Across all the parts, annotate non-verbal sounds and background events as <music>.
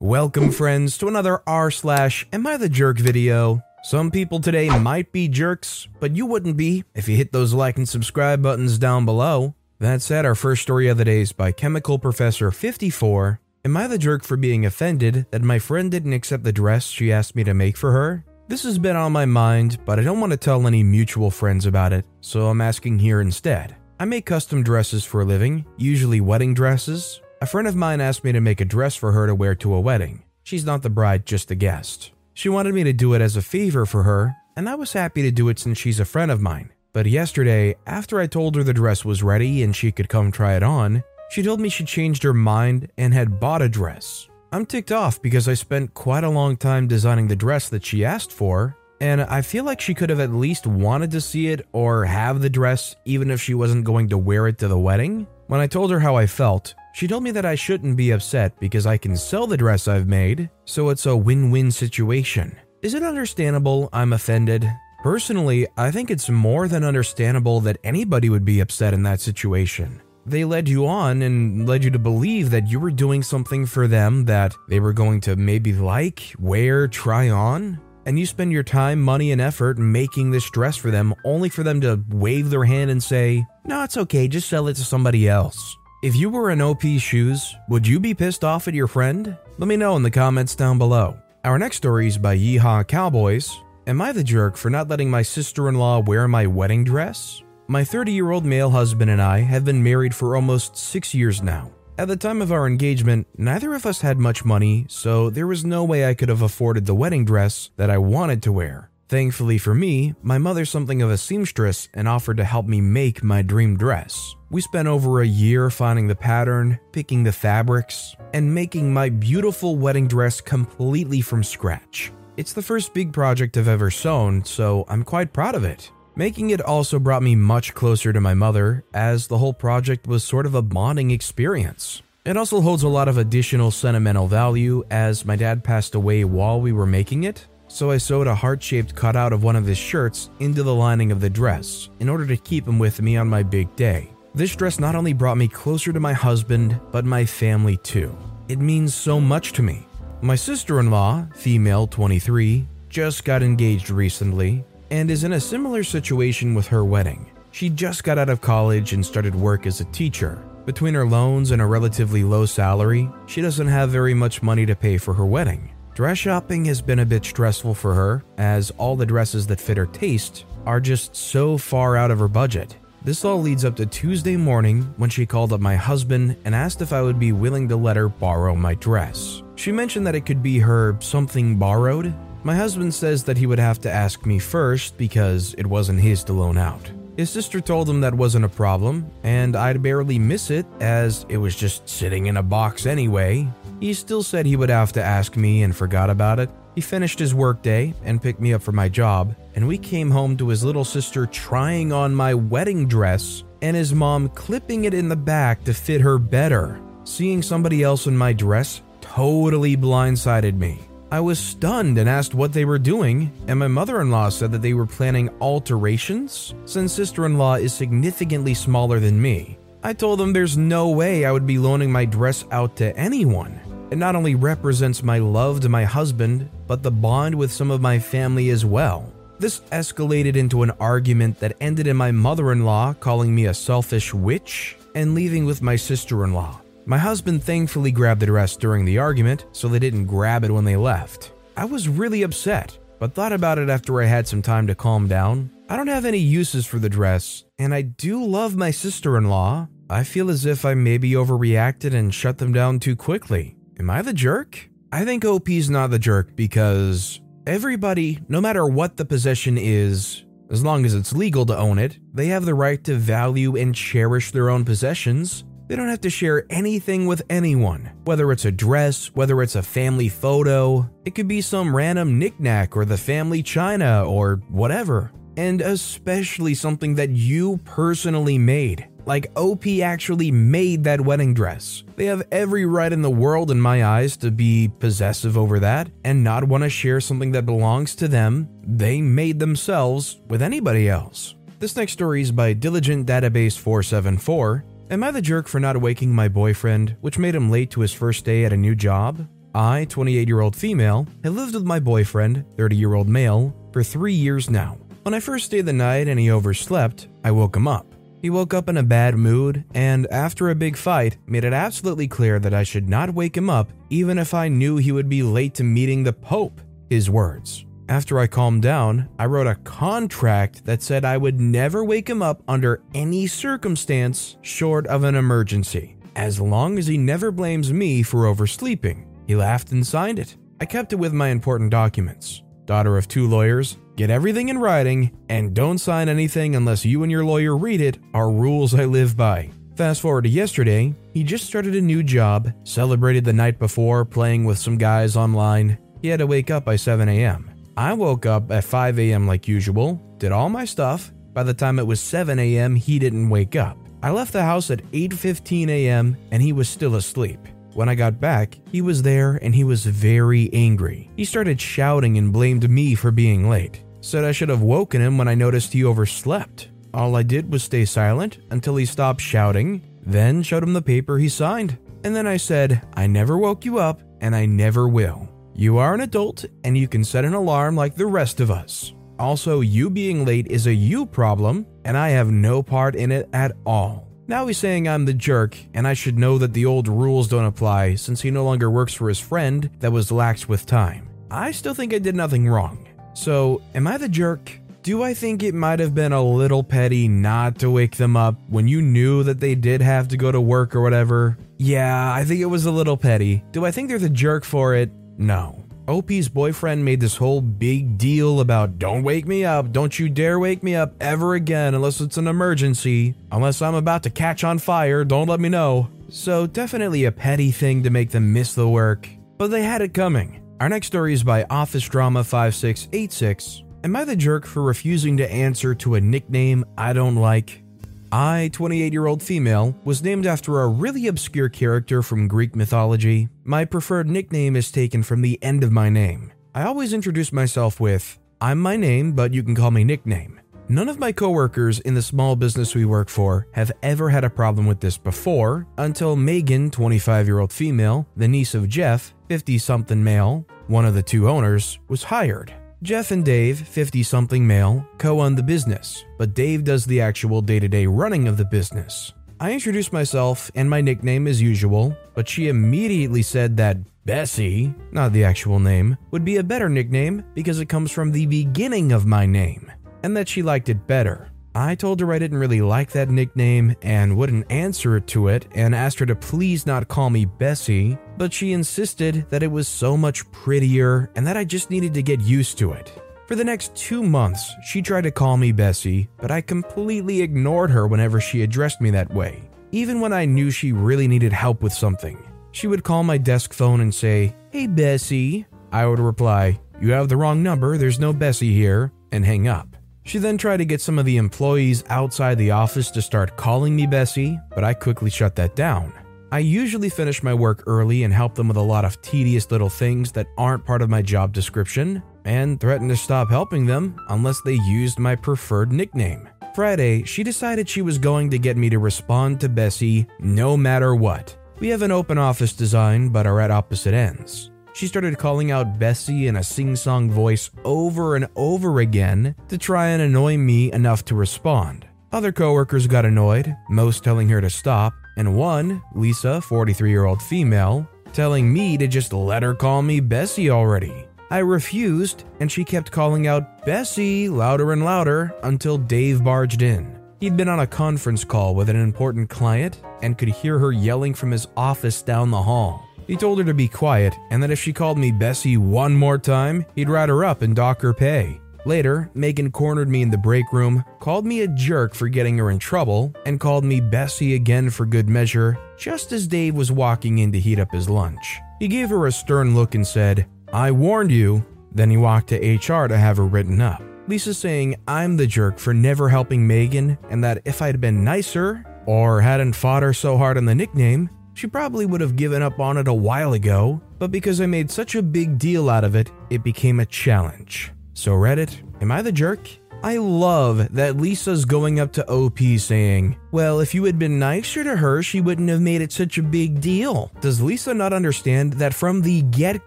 Welcome, <laughs> friends, to another r slash Am I the Jerk video. Some people today might be jerks, but you wouldn't be if you hit those like and subscribe buttons down below. That said, our first story of the day is by Chemical Professor 54. Am I the jerk for being offended that my friend didn't accept the dress she asked me to make for her? This has been on my mind, but I don't want to tell any mutual friends about it, so I'm asking here instead. I make custom dresses for a living, usually wedding dresses, a friend of mine asked me to make a dress for her to wear to a wedding. She's not the bride, just a guest. She wanted me to do it as a favor for her, and I was happy to do it since she's a friend of mine. But yesterday, after I told her the dress was ready and she could come try it on, she told me she changed her mind and had bought a dress. I'm ticked off because I spent quite a long time designing the dress that she asked for, and I feel like she could have at least wanted to see it or have the dress even if she wasn't going to wear it to the wedding. When I told her how I felt, she told me that I shouldn't be upset because I can sell the dress I've made, so it's a win win situation. Is it understandable I'm offended? Personally, I think it's more than understandable that anybody would be upset in that situation. They led you on and led you to believe that you were doing something for them that they were going to maybe like, wear, try on, and you spend your time, money, and effort making this dress for them only for them to wave their hand and say, No, it's okay, just sell it to somebody else. If you were in OP's shoes, would you be pissed off at your friend? Let me know in the comments down below. Our next story is by Yeehaw Cowboys. Am I the jerk for not letting my sister in law wear my wedding dress? My 30 year old male husband and I have been married for almost six years now. At the time of our engagement, neither of us had much money, so there was no way I could have afforded the wedding dress that I wanted to wear. Thankfully for me, my mother's something of a seamstress and offered to help me make my dream dress. We spent over a year finding the pattern, picking the fabrics, and making my beautiful wedding dress completely from scratch. It's the first big project I've ever sewn, so I'm quite proud of it. Making it also brought me much closer to my mother, as the whole project was sort of a bonding experience. It also holds a lot of additional sentimental value, as my dad passed away while we were making it, so I sewed a heart shaped cutout of one of his shirts into the lining of the dress in order to keep him with me on my big day. This dress not only brought me closer to my husband, but my family too. It means so much to me. My sister in law, female 23, just got engaged recently and is in a similar situation with her wedding. She just got out of college and started work as a teacher. Between her loans and a relatively low salary, she doesn't have very much money to pay for her wedding. Dress shopping has been a bit stressful for her, as all the dresses that fit her taste are just so far out of her budget. This all leads up to Tuesday morning when she called up my husband and asked if I would be willing to let her borrow my dress. She mentioned that it could be her something borrowed. My husband says that he would have to ask me first because it wasn't his to loan out. His sister told him that wasn't a problem, and I'd barely miss it as it was just sitting in a box anyway, he still said he would have to ask me and forgot about it. He finished his workday and picked me up for my job, and we came home to his little sister trying on my wedding dress and his mom clipping it in the back to fit her better. Seeing somebody else in my dress totally blindsided me. I was stunned and asked what they were doing, and my mother in law said that they were planning alterations since sister in law is significantly smaller than me. I told them there's no way I would be loaning my dress out to anyone. It not only represents my love to my husband, but the bond with some of my family as well. This escalated into an argument that ended in my mother in law calling me a selfish witch and leaving with my sister in law. My husband thankfully grabbed the dress during the argument, so they didn't grab it when they left. I was really upset, but thought about it after I had some time to calm down. I don't have any uses for the dress, and I do love my sister in law. I feel as if I maybe overreacted and shut them down too quickly. Am I the jerk? I think OP's not the jerk because everybody, no matter what the possession is, as long as it's legal to own it, they have the right to value and cherish their own possessions. They don't have to share anything with anyone, whether it's a dress, whether it's a family photo, it could be some random knickknack or the family china or whatever, and especially something that you personally made. Like OP actually made that wedding dress. They have every right in the world, in my eyes, to be possessive over that and not want to share something that belongs to them, they made themselves, with anybody else. This next story is by Diligent Database 474. Am I the jerk for not waking my boyfriend, which made him late to his first day at a new job? I, 28 year old female, have lived with my boyfriend, 30 year old male, for three years now. When I first stayed the night and he overslept, I woke him up. He woke up in a bad mood, and after a big fight, made it absolutely clear that I should not wake him up even if I knew he would be late to meeting the Pope. His words. After I calmed down, I wrote a contract that said I would never wake him up under any circumstance short of an emergency, as long as he never blames me for oversleeping. He laughed and signed it. I kept it with my important documents. Daughter of two lawyers, get everything in writing, and don't sign anything unless you and your lawyer read it, are rules I live by. Fast forward to yesterday, he just started a new job, celebrated the night before playing with some guys online. He had to wake up by 7 a.m. I woke up at 5 a.m. like usual, did all my stuff. By the time it was 7 a.m., he didn't wake up. I left the house at 8:15 a.m. and he was still asleep. When I got back, he was there and he was very angry. He started shouting and blamed me for being late. Said I should have woken him when I noticed he overslept. All I did was stay silent until he stopped shouting, then showed him the paper he signed. And then I said, I never woke you up and I never will. You are an adult and you can set an alarm like the rest of us. Also, you being late is a you problem, and I have no part in it at all. Now he's saying I'm the jerk, and I should know that the old rules don't apply since he no longer works for his friend that was lax with time. I still think I did nothing wrong. So, am I the jerk? Do I think it might have been a little petty not to wake them up when you knew that they did have to go to work or whatever? Yeah, I think it was a little petty. Do I think they're the jerk for it? No. OP's boyfriend made this whole big deal about don't wake me up, don't you dare wake me up ever again unless it's an emergency. Unless I'm about to catch on fire, don't let me know. So, definitely a petty thing to make them miss the work. But they had it coming. Our next story is by Office Drama 5686. Am I the jerk for refusing to answer to a nickname I don't like? I, 28 year old female, was named after a really obscure character from Greek mythology. My preferred nickname is taken from the end of my name. I always introduce myself with, I'm my name, but you can call me nickname. None of my coworkers in the small business we work for have ever had a problem with this before until Megan, 25 year old female, the niece of Jeff, 50 something male, one of the two owners, was hired. Jeff and Dave, 50 something male, co own the business, but Dave does the actual day to day running of the business. I introduced myself and my nickname as usual, but she immediately said that Bessie, not the actual name, would be a better nickname because it comes from the beginning of my name, and that she liked it better. I told her I didn't really like that nickname and wouldn't answer to it and asked her to please not call me Bessie, but she insisted that it was so much prettier and that I just needed to get used to it. For the next two months, she tried to call me Bessie, but I completely ignored her whenever she addressed me that way, even when I knew she really needed help with something. She would call my desk phone and say, Hey Bessie. I would reply, You have the wrong number, there's no Bessie here, and hang up. She then tried to get some of the employees outside the office to start calling me Bessie, but I quickly shut that down. I usually finish my work early and help them with a lot of tedious little things that aren't part of my job description, and threatened to stop helping them unless they used my preferred nickname. Friday, she decided she was going to get me to respond to Bessie no matter what. We have an open office design but are at opposite ends. She started calling out Bessie in a sing song voice over and over again to try and annoy me enough to respond. Other coworkers got annoyed, most telling her to stop, and one, Lisa, 43 year old female, telling me to just let her call me Bessie already. I refused, and she kept calling out Bessie louder and louder until Dave barged in. He'd been on a conference call with an important client and could hear her yelling from his office down the hall. He told her to be quiet and that if she called me Bessie one more time, he'd rat her up and dock her pay. Later, Megan cornered me in the break room, called me a jerk for getting her in trouble, and called me Bessie again for good measure, just as Dave was walking in to heat up his lunch. He gave her a stern look and said, I warned you. Then he walked to HR to have her written up. Lisa saying I'm the jerk for never helping Megan, and that if I'd been nicer, or hadn't fought her so hard on the nickname, she probably would have given up on it a while ago, but because I made such a big deal out of it, it became a challenge. So, Reddit, am I the jerk? I love that Lisa's going up to OP saying, Well, if you had been nicer to her, she wouldn't have made it such a big deal. Does Lisa not understand that from the get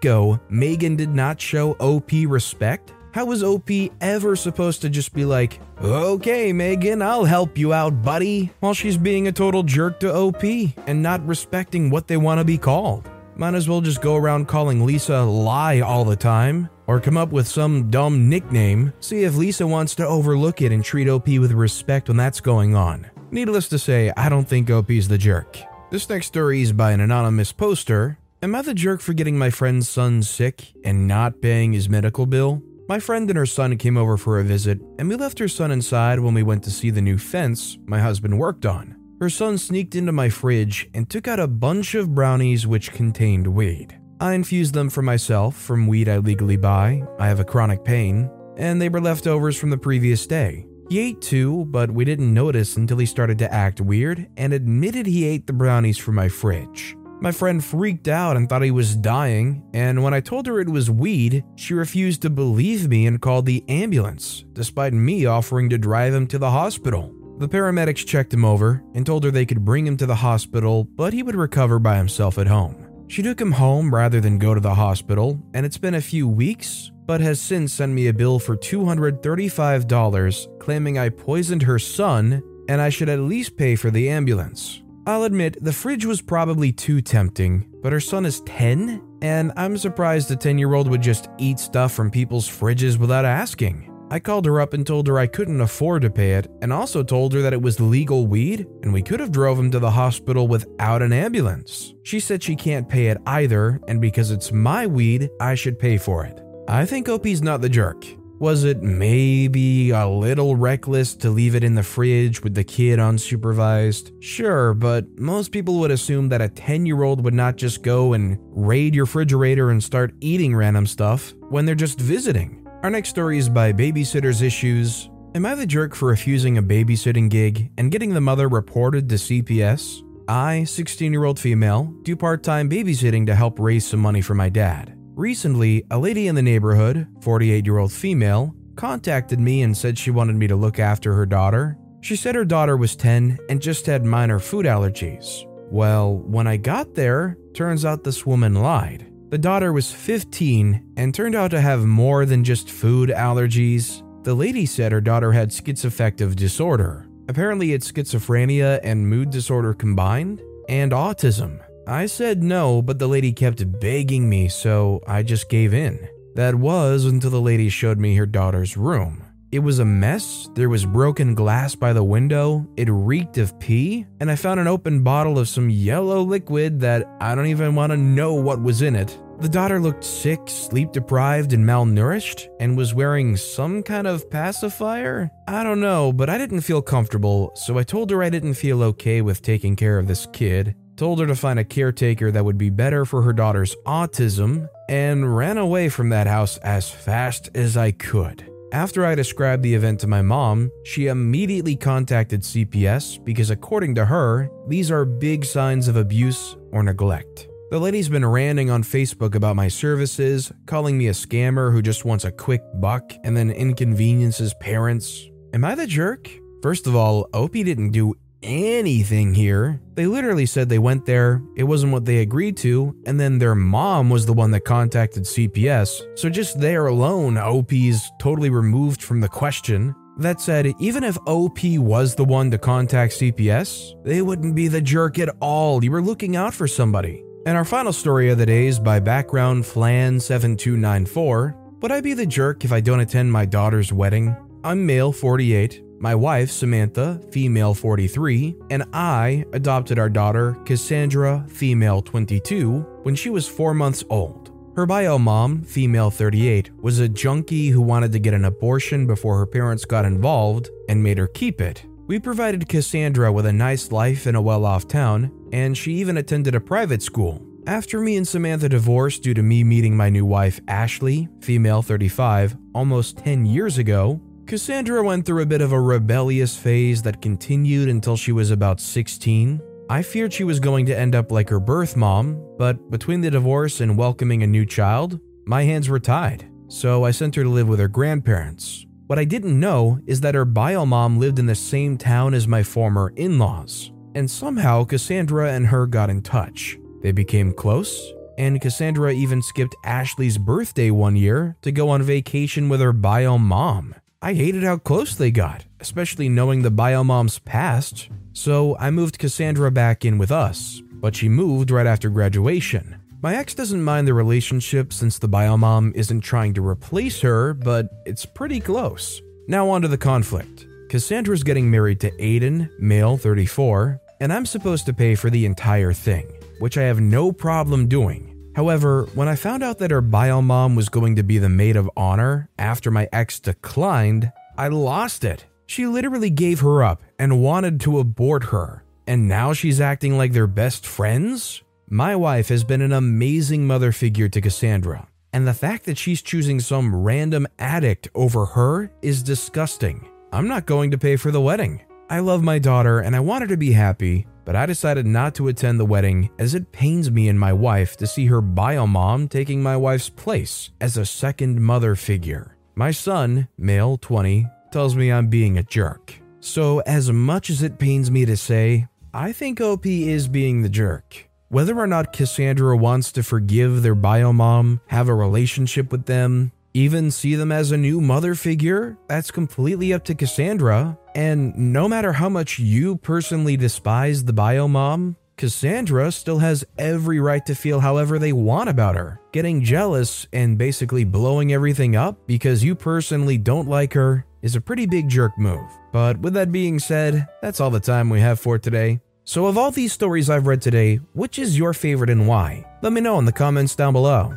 go, Megan did not show OP respect? How was OP ever supposed to just be like, okay, Megan, I'll help you out, buddy, while she's being a total jerk to OP and not respecting what they want to be called? Might as well just go around calling Lisa Lie all the time, or come up with some dumb nickname, see if Lisa wants to overlook it and treat OP with respect when that's going on. Needless to say, I don't think OP's the jerk. This next story is by an anonymous poster. Am I the jerk for getting my friend's son sick and not paying his medical bill? My friend and her son came over for a visit, and we left her son inside when we went to see the new fence my husband worked on. Her son sneaked into my fridge and took out a bunch of brownies which contained weed. I infused them for myself from weed I legally buy, I have a chronic pain, and they were leftovers from the previous day. He ate two, but we didn't notice until he started to act weird and admitted he ate the brownies from my fridge. My friend freaked out and thought he was dying, and when I told her it was weed, she refused to believe me and called the ambulance, despite me offering to drive him to the hospital. The paramedics checked him over and told her they could bring him to the hospital, but he would recover by himself at home. She took him home rather than go to the hospital, and it's been a few weeks, but has since sent me a bill for $235 claiming I poisoned her son and I should at least pay for the ambulance. I'll admit, the fridge was probably too tempting, but her son is 10, and I'm surprised a 10 year old would just eat stuff from people's fridges without asking. I called her up and told her I couldn't afford to pay it, and also told her that it was legal weed and we could have drove him to the hospital without an ambulance. She said she can't pay it either, and because it's my weed, I should pay for it. I think OP's not the jerk. Was it maybe a little reckless to leave it in the fridge with the kid unsupervised? Sure, but most people would assume that a 10 year old would not just go and raid your refrigerator and start eating random stuff when they're just visiting. Our next story is by Babysitter's Issues. Am I the jerk for refusing a babysitting gig and getting the mother reported to CPS? I, 16 year old female, do part time babysitting to help raise some money for my dad. Recently, a lady in the neighborhood, 48 year old female, contacted me and said she wanted me to look after her daughter. She said her daughter was 10 and just had minor food allergies. Well, when I got there, turns out this woman lied. The daughter was 15 and turned out to have more than just food allergies. The lady said her daughter had schizoaffective disorder. Apparently, it's schizophrenia and mood disorder combined, and autism. I said no, but the lady kept begging me, so I just gave in. That was until the lady showed me her daughter's room. It was a mess, there was broken glass by the window, it reeked of pee, and I found an open bottle of some yellow liquid that I don't even want to know what was in it. The daughter looked sick, sleep deprived, and malnourished, and was wearing some kind of pacifier? I don't know, but I didn't feel comfortable, so I told her I didn't feel okay with taking care of this kid, told her to find a caretaker that would be better for her daughter's autism, and ran away from that house as fast as I could. After I described the event to my mom, she immediately contacted CPS because, according to her, these are big signs of abuse or neglect. The lady's been ranting on Facebook about my services, calling me a scammer who just wants a quick buck and then inconveniences parents. Am I the jerk? First of all, OP didn't do anything here. They literally said they went there, it wasn't what they agreed to, and then their mom was the one that contacted CPS. So just there alone, OP's totally removed from the question. That said, even if OP was the one to contact CPS, they wouldn't be the jerk at all. You were looking out for somebody. And our final story of the day is by background Flan7294. Would I be the jerk if I don't attend my daughter's wedding? I'm male 48, my wife, Samantha, female 43, and I adopted our daughter, Cassandra, female 22, when she was 4 months old. Her bio mom, female 38, was a junkie who wanted to get an abortion before her parents got involved and made her keep it. We provided Cassandra with a nice life in a well off town, and she even attended a private school. After me and Samantha divorced due to me meeting my new wife, Ashley, female 35, almost 10 years ago, Cassandra went through a bit of a rebellious phase that continued until she was about 16. I feared she was going to end up like her birth mom, but between the divorce and welcoming a new child, my hands were tied, so I sent her to live with her grandparents. What I didn't know is that her bio mom lived in the same town as my former in laws, and somehow Cassandra and her got in touch. They became close, and Cassandra even skipped Ashley's birthday one year to go on vacation with her bio mom. I hated how close they got, especially knowing the bio mom's past, so I moved Cassandra back in with us, but she moved right after graduation. My ex doesn't mind the relationship since the bio mom isn't trying to replace her, but it's pretty close. Now on to the conflict. Cassandra's getting married to Aiden, male 34, and I'm supposed to pay for the entire thing, which I have no problem doing. However, when I found out that her bio mom was going to be the maid of honor after my ex declined, I lost it. She literally gave her up and wanted to abort her, and now she's acting like they're best friends? My wife has been an amazing mother figure to Cassandra, and the fact that she's choosing some random addict over her is disgusting. I'm not going to pay for the wedding. I love my daughter and I want her to be happy, but I decided not to attend the wedding as it pains me and my wife to see her bio mom taking my wife's place as a second mother figure. My son, male 20, tells me I'm being a jerk. So, as much as it pains me to say, I think OP is being the jerk. Whether or not Cassandra wants to forgive their bio mom, have a relationship with them, even see them as a new mother figure, that's completely up to Cassandra. And no matter how much you personally despise the bio mom, Cassandra still has every right to feel however they want about her. Getting jealous and basically blowing everything up because you personally don't like her is a pretty big jerk move. But with that being said, that's all the time we have for today. So, of all these stories I've read today, which is your favorite and why? Let me know in the comments down below.